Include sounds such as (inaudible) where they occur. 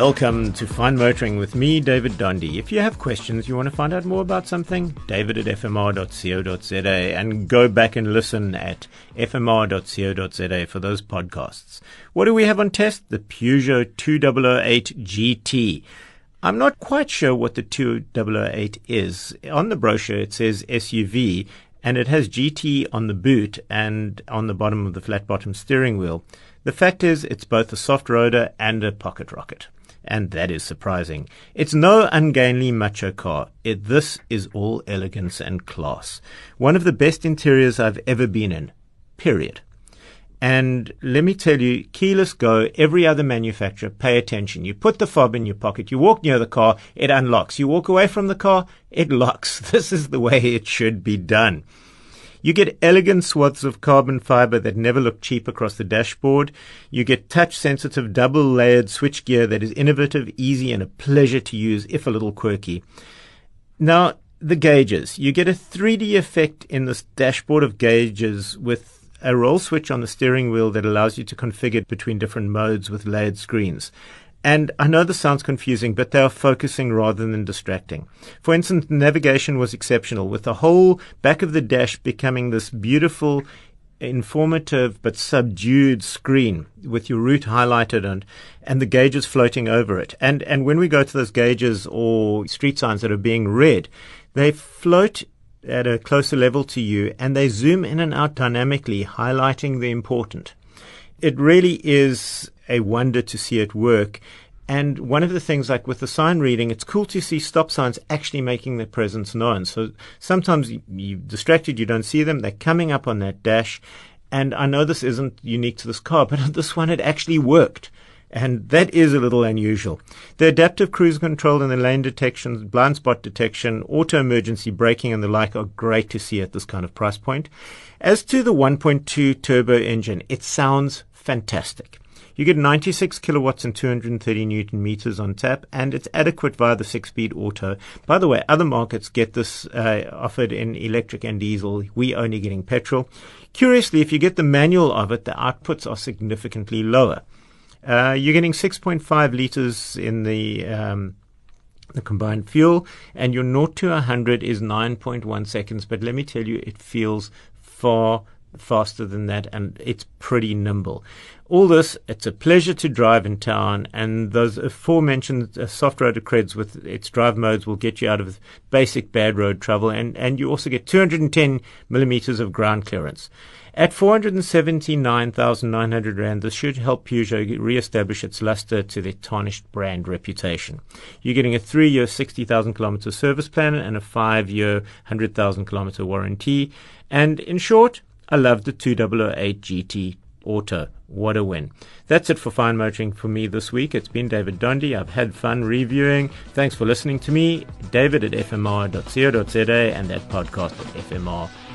Welcome to Fine Motoring with me, David Dondy. If you have questions, you want to find out more about something, david at fmr.co.za and go back and listen at fmr.co.za for those podcasts. What do we have on test? The Peugeot 2008 GT. I'm not quite sure what the 2008 is. On the brochure, it says SUV and it has GT on the boot and on the bottom of the flat bottom steering wheel. The fact is, it's both a soft roader and a pocket rocket and that is surprising. It's no ungainly macho car. It, this is all elegance and class. One of the best interiors I've ever been in. Period. And let me tell you, keyless go, every other manufacturer, pay attention. You put the fob in your pocket, you walk near the car, it unlocks. You walk away from the car, it locks. (laughs) This is the way it should be done. You get elegant swaths of carbon fiber that never look cheap across the dashboard. You get touch sensitive double layered switchgear that is innovative, easy, and a pleasure to use, if a little quirky. Now, the gauges. You get a 3D effect in this dashboard of gauges with a roll switch on the steering wheel that allows you to configure between different modes with layered screens. And I know this sounds confusing, but they are focusing rather than distracting. For instance, navigation was exceptional, with the whole back of the dash becoming this beautiful, informative but subdued screen with your route highlighted and and the gauges floating over it. And and when we go to those gauges or street signs that are being read, they float at a closer level to you and they zoom in and out dynamically, highlighting the important. It really is a wonder to see it work. And one of the things, like with the sign reading, it's cool to see stop signs actually making their presence known. So sometimes you're distracted, you don't see them, they're coming up on that dash. And I know this isn't unique to this car, (laughs) but this one, it actually worked. And that is a little unusual. The adaptive cruise control and the lane detection, blind spot detection, auto emergency braking and the like are great to see at this kind of price point. As to the 1.2 turbo engine, it sounds fantastic. You get 96 kilowatts and 230 newton meters on tap, and it's adequate via the six speed auto. By the way, other markets get this uh, offered in electric and diesel. We only getting petrol. Curiously, if you get the manual of it, the outputs are significantly lower. Uh, you're getting 6.5 liters in the um, the combined fuel, and your 0 to 100 is 9.1 seconds. But let me tell you, it feels far faster than that, and it's pretty nimble. All this, it's a pleasure to drive in town, and those aforementioned uh, soft road creds with its drive modes will get you out of basic bad road travel, and, and you also get 210 millimeters of ground clearance. At 479,900 Rand, this should help Peugeot re-establish its luster to their tarnished brand reputation. You're getting a three-year, 60,000 kilometer service plan and a five-year, 100,000 kilometer warranty. And in short, I love the 2008 GT Auto. What a win. That's it for Fine Motoring for me this week. It's been David Dondy. I've had fun reviewing. Thanks for listening to me. David at fmr.co.za and that podcast at fmr.co.za.